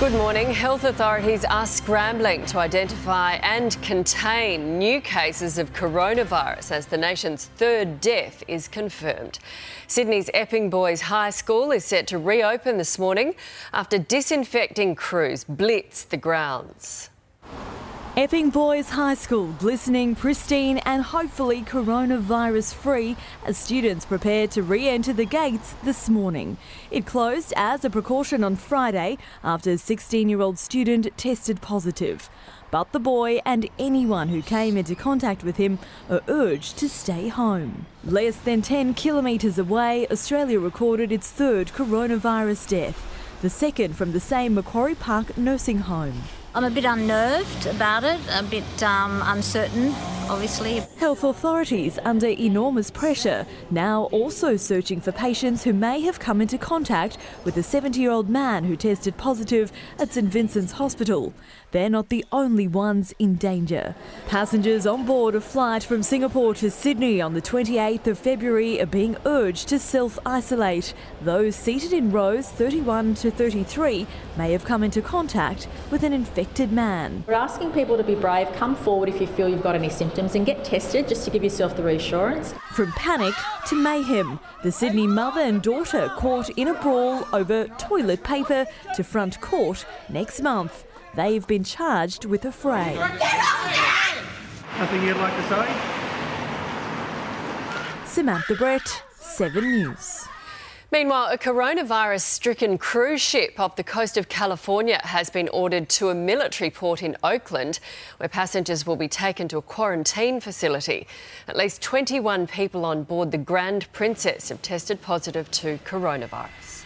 Good morning. Health authorities are scrambling to identify and contain new cases of coronavirus as the nation's third death is confirmed. Sydney's Epping Boys High School is set to reopen this morning after disinfecting crews blitzed the grounds. Epping Boys High School glistening, pristine, and hopefully coronavirus free as students prepare to re enter the gates this morning. It closed as a precaution on Friday after a 16 year old student tested positive. But the boy and anyone who came into contact with him are urged to stay home. Less than 10 kilometres away, Australia recorded its third coronavirus death, the second from the same Macquarie Park nursing home. I'm a bit unnerved about it, a bit um, uncertain, obviously. Health authorities under enormous pressure, now also searching for patients who may have come into contact with a 70 year old man who tested positive at St Vincent's Hospital. They're not the only ones in danger. Passengers on board a flight from Singapore to Sydney on the 28th of February are being urged to self isolate. Those seated in rows 31 to 33 may have come into contact with an infected man. We're asking people to be brave, come forward if you feel you've got any symptoms and get tested just to give yourself the reassurance. From panic to mayhem, the Sydney mother and daughter caught in a brawl over toilet paper to front court next month. They've been charged with affray. Nothing you'd like to say? Samantha Brett, 7 News. Meanwhile, a coronavirus stricken cruise ship off the coast of California has been ordered to a military port in Oakland, where passengers will be taken to a quarantine facility. At least 21 people on board the Grand Princess have tested positive to coronavirus.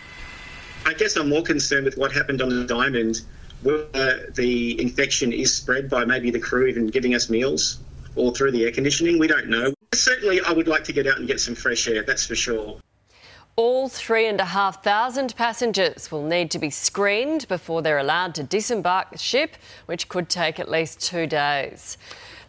I guess I'm more concerned with what happened on the Diamond, where the infection is spread by maybe the crew even giving us meals or through the air conditioning. We don't know. Certainly, I would like to get out and get some fresh air, that's for sure. All 3,500 passengers will need to be screened before they're allowed to disembark the ship, which could take at least two days.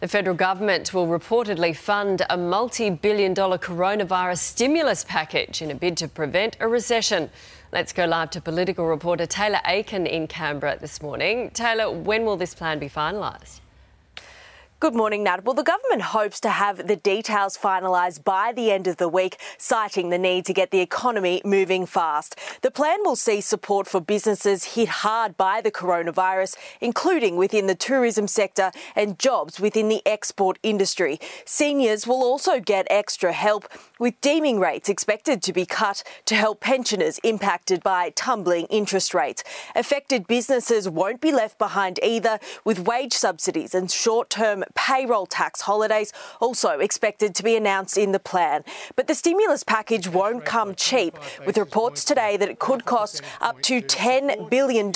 The federal government will reportedly fund a multi billion dollar coronavirus stimulus package in a bid to prevent a recession. Let's go live to political reporter Taylor Aiken in Canberra this morning. Taylor, when will this plan be finalised? Good morning, Nat. Well, the government hopes to have the details finalised by the end of the week, citing the need to get the economy moving fast. The plan will see support for businesses hit hard by the coronavirus, including within the tourism sector and jobs within the export industry. Seniors will also get extra help, with deeming rates expected to be cut to help pensioners impacted by tumbling interest rates. Affected businesses won't be left behind either, with wage subsidies and short term payroll tax holidays also expected to be announced in the plan. But the stimulus package won't come cheap, with reports today that it could cost up to $10 billion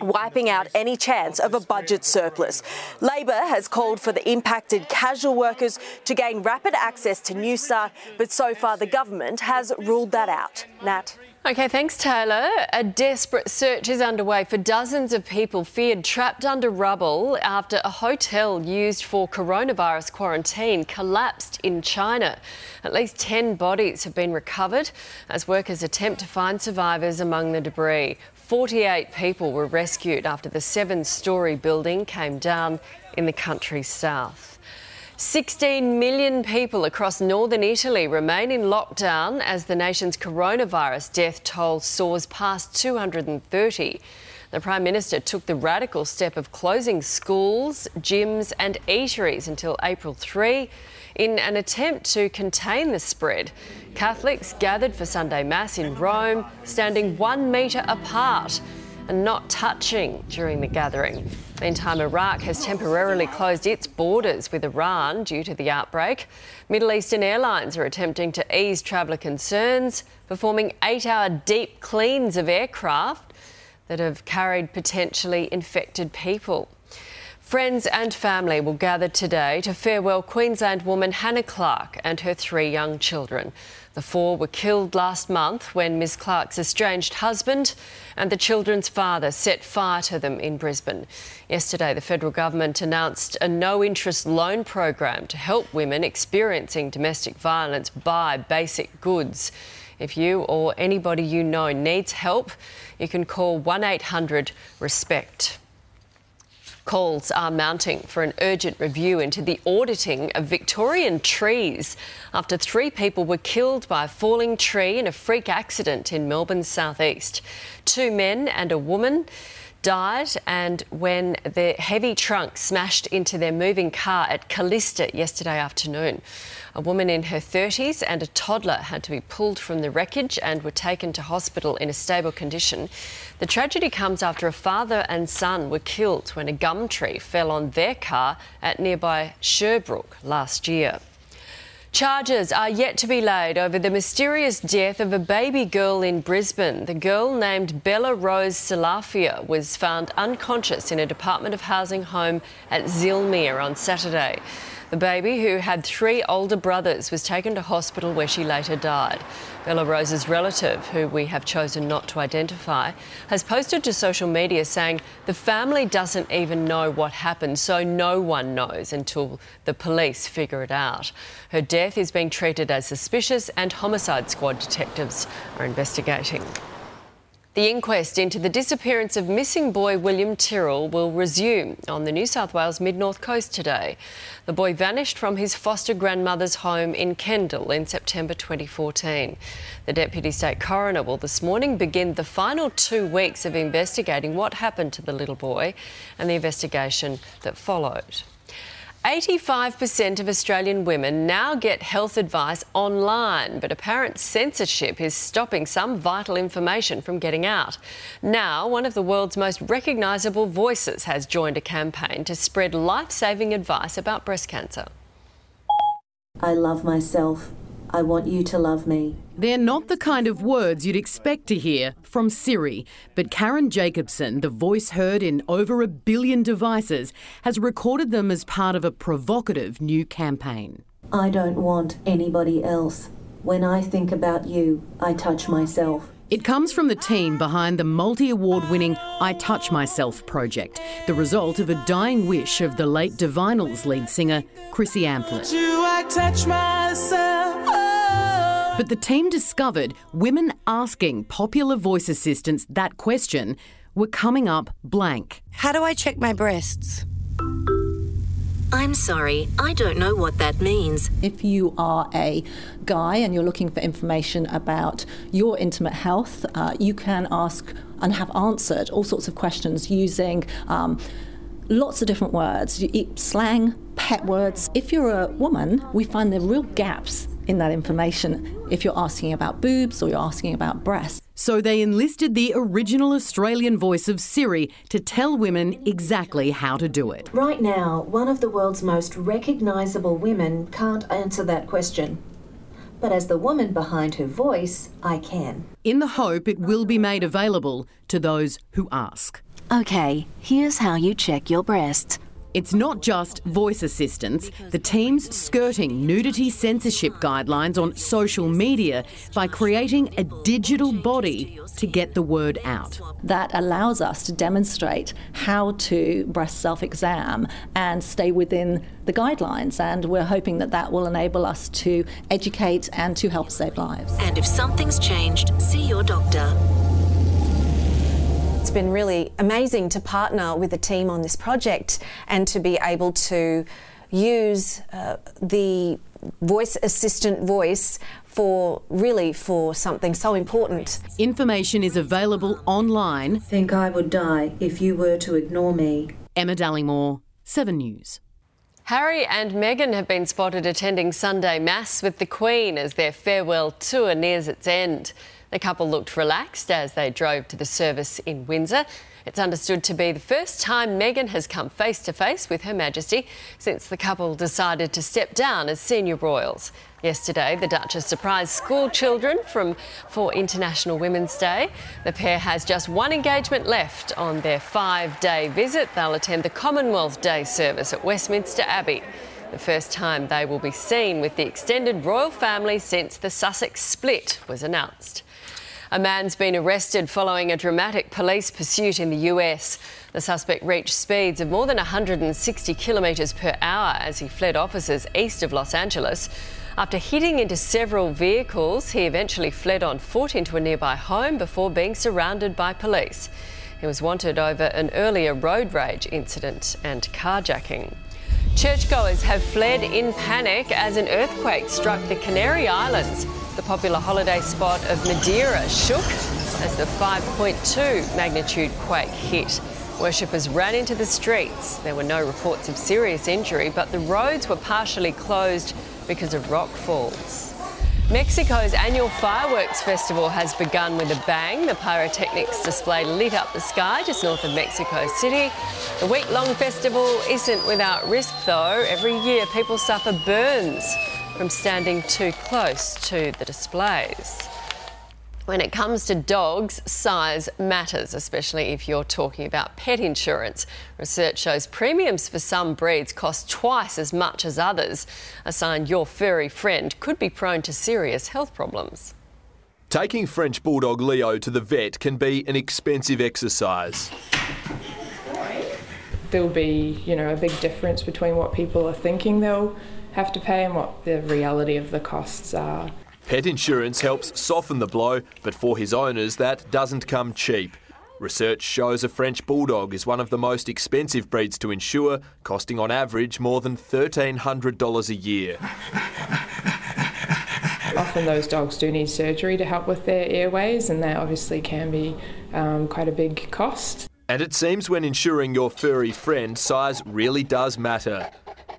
wiping out any chance of a budget surplus. Labor has called for the impacted casual workers to gain rapid access to Newstart, but so far the government has ruled that out. Nat. Okay, thanks, Taylor. A desperate search is underway for dozens of people feared trapped under rubble after a hotel used for coronavirus quarantine collapsed in China. At least 10 bodies have been recovered as workers attempt to find survivors among the debris. 48 people were rescued after the seven story building came down in the country's south. 16 million people across northern Italy remain in lockdown as the nation's coronavirus death toll soars past 230. The Prime Minister took the radical step of closing schools, gyms, and eateries until April 3 in an attempt to contain the spread. Catholics gathered for Sunday Mass in Rome, standing one metre apart and not touching during the gathering. Meantime, Iraq has temporarily closed its borders with Iran due to the outbreak. Middle Eastern airlines are attempting to ease traveller concerns, performing eight hour deep cleans of aircraft that have carried potentially infected people. Friends and family will gather today to farewell Queensland woman Hannah Clarke and her three young children. The four were killed last month when Ms Clarke's estranged husband and the children's father set fire to them in Brisbane. Yesterday, the federal government announced a no interest loan program to help women experiencing domestic violence buy basic goods. If you or anybody you know needs help, you can call 1 800 RESPECT. Calls are mounting for an urgent review into the auditing of Victorian trees after three people were killed by a falling tree in a freak accident in Melbourne's southeast. Two men and a woman died and when the heavy trunk smashed into their moving car at Kallista yesterday afternoon. A woman in her 30s and a toddler had to be pulled from the wreckage and were taken to hospital in a stable condition. The tragedy comes after a father and son were killed when a gum tree fell on their car at nearby Sherbrooke last year. Charges are yet to be laid over the mysterious death of a baby girl in Brisbane. The girl, named Bella Rose Salafia, was found unconscious in a Department of Housing home at Zillmere on Saturday. The baby, who had three older brothers, was taken to hospital where she later died. Bella Rose's relative, who we have chosen not to identify, has posted to social media saying the family doesn't even know what happened, so no one knows until the police figure it out. Her death is being treated as suspicious, and homicide squad detectives are investigating. The inquest into the disappearance of missing boy William Tyrrell will resume on the New South Wales mid north coast today. The boy vanished from his foster grandmother's home in Kendall in September 2014. The Deputy State Coroner will this morning begin the final two weeks of investigating what happened to the little boy and the investigation that followed. 85% of Australian women now get health advice online, but apparent censorship is stopping some vital information from getting out. Now, one of the world's most recognisable voices has joined a campaign to spread life saving advice about breast cancer. I love myself. I want you to love me. They're not the kind of words you'd expect to hear from Siri, but Karen Jacobsen, the voice heard in over a billion devices, has recorded them as part of a provocative new campaign. I don't want anybody else. When I think about you, I touch myself. It comes from the team behind the multi award winning I Touch Myself project, the result of a dying wish of the late Divinyls lead singer, Chrissy Amphlett. But the team discovered women asking popular voice assistants that question were coming up blank. How do I check my breasts? I'm sorry, I don't know what that means. If you are a guy and you're looking for information about your intimate health, uh, you can ask and have answered all sorts of questions using um, lots of different words, slang, pet words. If you're a woman, we find there are real gaps in that information if you're asking about boobs or you're asking about breasts. So they enlisted the original Australian voice of Siri to tell women exactly how to do it. Right now, one of the world's most recognisable women can't answer that question. But as the woman behind her voice, I can. In the hope it will be made available to those who ask. Okay, here's how you check your breasts. It's not just voice assistants. The team's skirting nudity censorship guidelines on social media by creating a digital body to get the word out. That allows us to demonstrate how to breast self exam and stay within the guidelines. And we're hoping that that will enable us to educate and to help save lives. And if something's changed, see your doctor. It's been really amazing to partner with a team on this project and to be able to use uh, the voice assistant voice for really for something so important. Information is available online. Think I would die if you were to ignore me. Emma Dallymore, 7 News. Harry and Meghan have been spotted attending Sunday Mass with the Queen as their farewell tour nears its end. The couple looked relaxed as they drove to the service in Windsor. It's understood to be the first time Meghan has come face to face with Her Majesty since the couple decided to step down as senior royals. Yesterday, the Duchess surprised school children from for International Women's Day. The pair has just one engagement left on their five-day visit. They'll attend the Commonwealth Day service at Westminster Abbey. The first time they will be seen with the extended royal family since the Sussex split was announced. A man's been arrested following a dramatic police pursuit in the US. The suspect reached speeds of more than 160 kilometres per hour as he fled officers east of Los Angeles. After hitting into several vehicles, he eventually fled on foot into a nearby home before being surrounded by police. He was wanted over an earlier road rage incident and carjacking. Churchgoers have fled in panic as an earthquake struck the Canary Islands. The popular holiday spot of Madeira shook as the 5.2 magnitude quake hit. Worshippers ran into the streets. There were no reports of serious injury, but the roads were partially closed because of rock falls. Mexico's annual fireworks festival has begun with a bang. The pyrotechnics display lit up the sky just north of Mexico City. The week long festival isn't without risk, though. Every year, people suffer burns from standing too close to the displays. When it comes to dogs, size matters, especially if you're talking about pet insurance. Research shows premiums for some breeds cost twice as much as others, a sign your furry friend could be prone to serious health problems. Taking French Bulldog Leo to the vet can be an expensive exercise. There'll be, you know, a big difference between what people are thinking they'll have to pay and what the reality of the costs are. Pet insurance helps soften the blow, but for his owners, that doesn't come cheap. Research shows a French Bulldog is one of the most expensive breeds to insure, costing on average more than $1,300 a year. Often those dogs do need surgery to help with their airways, and that obviously can be um, quite a big cost. And it seems when insuring your furry friend, size really does matter.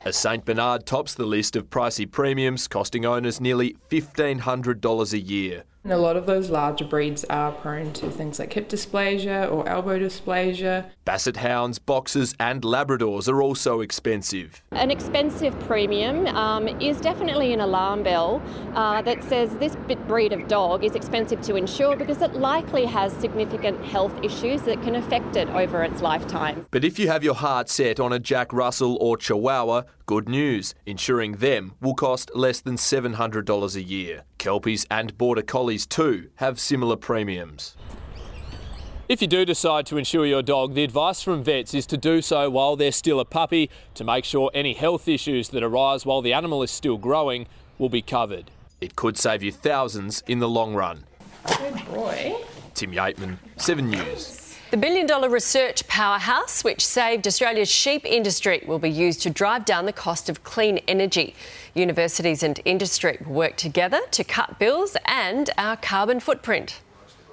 A St Bernard tops the list of pricey premiums, costing owners nearly $1,500 a year. And a lot of those larger breeds are prone to things like hip dysplasia or elbow dysplasia. Basset hounds, boxers, and Labradors are also expensive. An expensive premium um, is definitely an alarm bell uh, that says this breed of dog is expensive to insure because it likely has significant health issues that can affect it over its lifetime. But if you have your heart set on a Jack Russell or Chihuahua, good news. Insuring them will cost less than $700 a year. Kelpies and Border Collies too have similar premiums. If you do decide to insure your dog, the advice from vets is to do so while they're still a puppy to make sure any health issues that arise while the animal is still growing will be covered. It could save you thousands in the long run. Good boy. Tim Yateman, 7 News. The billion dollar research powerhouse, which saved Australia's sheep industry, will be used to drive down the cost of clean energy. Universities and industry will work together to cut bills and our carbon footprint.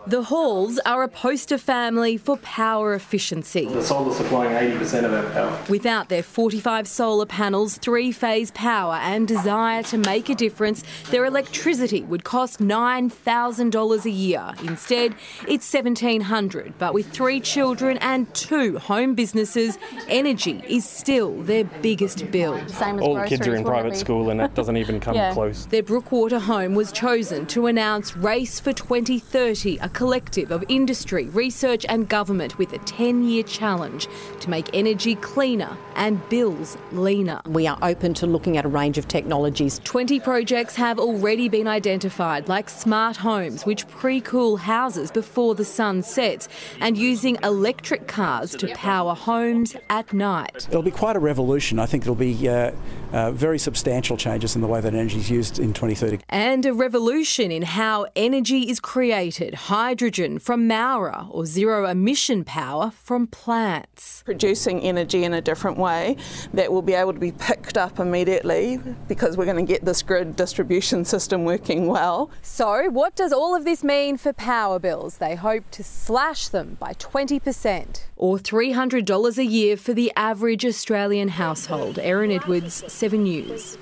The Halls are a poster family for power efficiency. The solar supplying 80% of our power. Without their 45 solar panels, three phase power, and desire to make a difference, their electricity would cost $9,000 a year. Instead, it's $1,700. But with three children and two home businesses, energy is still their biggest bill. Same as All kids are in private school and it doesn't even come yeah. close. Their Brookwater home was chosen to announce Race for 2030, a collective of industry, research, and government with a 10 year challenge to make energy cleaner and bills leaner. We are open to looking at a range of technologies. 20 projects have already been identified, like smart homes, which pre cool houses before the sun sets, and using electric cars to power homes at night. It'll be quite a revolution. I think it'll be uh, uh, very substantial changes in the way that energy is used in 2030. And a revolution in how energy is created hydrogen from Maurer or zero emission power from plants. Producing energy in a different way that will be able to be picked up immediately because we're going to get this grid distribution system working well. So, what does all of this mean for power bills? They hope to slash them by 20% or $300 a year for the average Australian household. Erin Edwards, 7 News.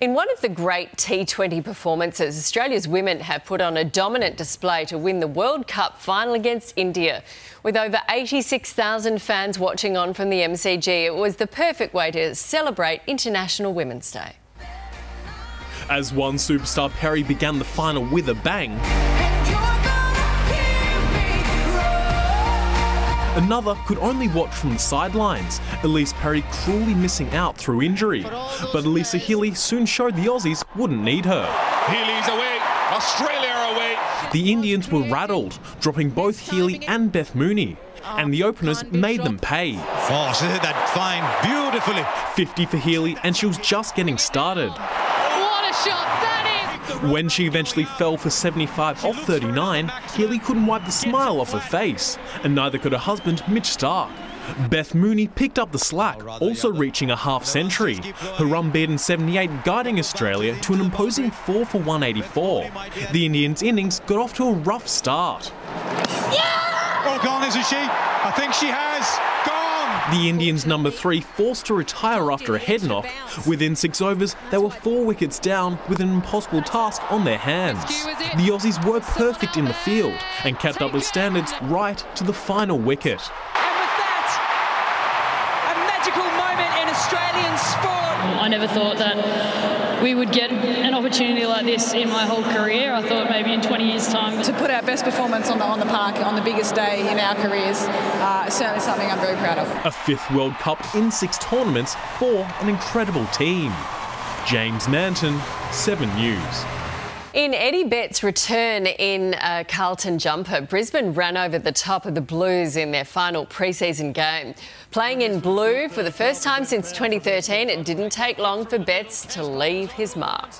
In one of the great T20 performances, Australia's women have put on a dominant display to win the World Cup final against India. With over 86,000 fans watching on from the MCG, it was the perfect way to celebrate International Women's Day. As one superstar Perry began the final with a bang, Another could only watch from the sidelines, Ellyse Perry cruelly missing out through injury. But Alyssa Healy soon showed the Aussies wouldn't need her. Healy's away, Australia away. The Indians were rattled, dropping both Healy and Beth Mooney. Oh, and the openers made them pay. Oh, she hit that fine beautifully. 50 for Healy, and she was just getting started. What a shot that is! When she eventually fell for 75 off 39, Healy couldn't wipe the smile off her face, and neither could her husband, Mitch Starc. Beth Mooney picked up the slack, also reaching a half century, her unbeaten 78 guiding Australia to an imposing 4 for 184. The Indians' innings got off to a rough start. Yeah! Oh, gone, isn't she? I think she has. Gone! The Indians' number three forced to retire after a head knock. Within six overs, they were four wickets down with an impossible task on their hands. The Aussies were perfect in the field and kept up with standards right to the final wicket. A magical moment in Australian sport. I never thought that we would get an opportunity like this in my whole career. I thought maybe in 20 years' time. To put our best performance on the, on the park on the biggest day in our careers uh, is certainly something I'm very proud of. A fifth World Cup in six tournaments for an incredible team. James Manton, 7 News. In Eddie Betts' return in a Carlton jumper, Brisbane ran over the top of the Blues in their final pre-season game. Playing in blue for the first time since 2013, it didn't take long for Betts to leave his mark.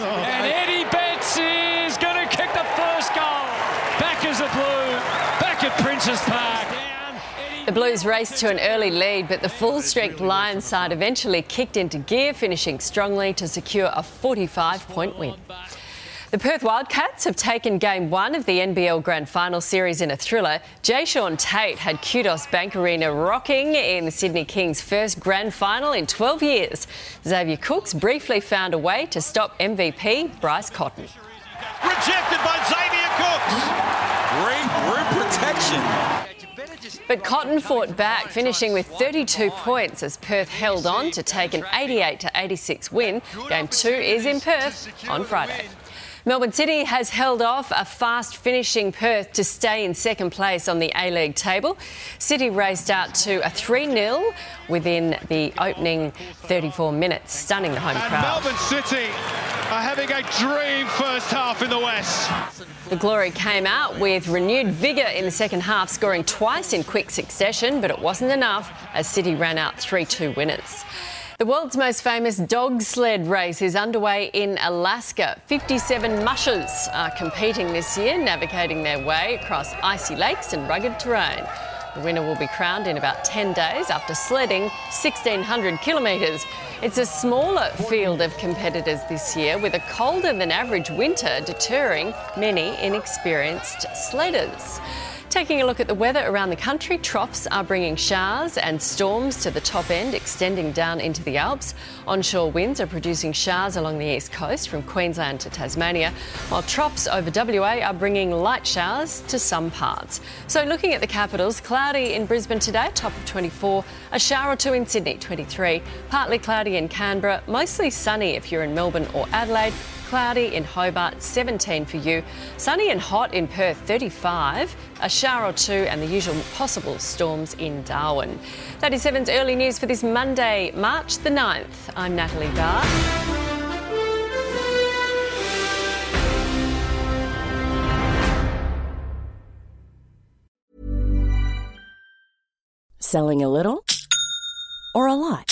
And Eddie Betts is going to kick the first goal. Back as a blue, back at Princes Park. The Blues raced to an early lead, but the full-strength Lions side eventually kicked into gear, finishing strongly to secure a 45-point win. The Perth Wildcats have taken game one of the NBL Grand Final series in a thriller. Jae'Sean Tate had Kudos Bank Arena rocking in the Sydney Kings' first grand final in 12 years. Xavier Cooks briefly found a way to stop MVP Bryce Cotton. Rejected by Xavier Cooks. Great rim protection. But Cotton fought back, finishing with 32 points as Perth held on to take an 88 to 86 win. Game two is in Perth on Friday. Melbourne City has held off a fast finishing Perth to stay in second place on the A League table. City raced out to a 3 0 within the opening 34 minutes, stunning the home And crowd. Melbourne City are having a dream first half in the West. The Glory came out with renewed vigour in the second half, scoring twice in quick succession, but it wasn't enough as City ran out 3 2 winners. The world's most famous dog sled race is underway in Alaska. 57 mushers are competing this year, navigating their way across icy lakes and rugged terrain. The winner will be crowned in about 10 days after sledding 1,600 kilometres. It's a smaller field of competitors this year, with a colder than average winter deterring many inexperienced sledders. Taking a look at the weather around the country, troughs are bringing showers and storms to the top end, extending down into the Alps. Onshore winds are producing showers along the east coast from Queensland to Tasmania, while troughs over WA are bringing light showers to some parts. So, looking at the capitals, cloudy in Brisbane today, top of 24, a shower or two in Sydney, 23, partly cloudy in Canberra, mostly sunny if you're in Melbourne or Adelaide. Cloudy in Hobart, 17 for you. Sunny and hot in Perth, 35. A shower or two and the usual possible storms in Darwin. 37's early news for this Monday, March the 9th. I'm Natalie Barr. Selling a little or a lot?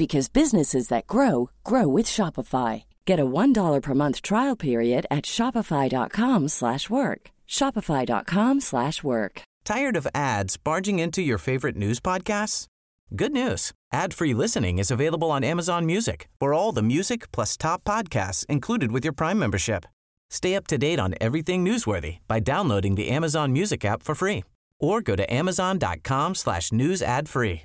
because businesses that grow grow with Shopify. Get a $1 per month trial period at Shopify.com slash work. Shopify.com slash work. Tired of ads barging into your favorite news podcasts? Good news. Ad-free listening is available on Amazon Music. For all the music plus top podcasts included with your Prime membership. Stay up to date on everything newsworthy by downloading the Amazon Music app for free or go to amazon.com slash news ad free.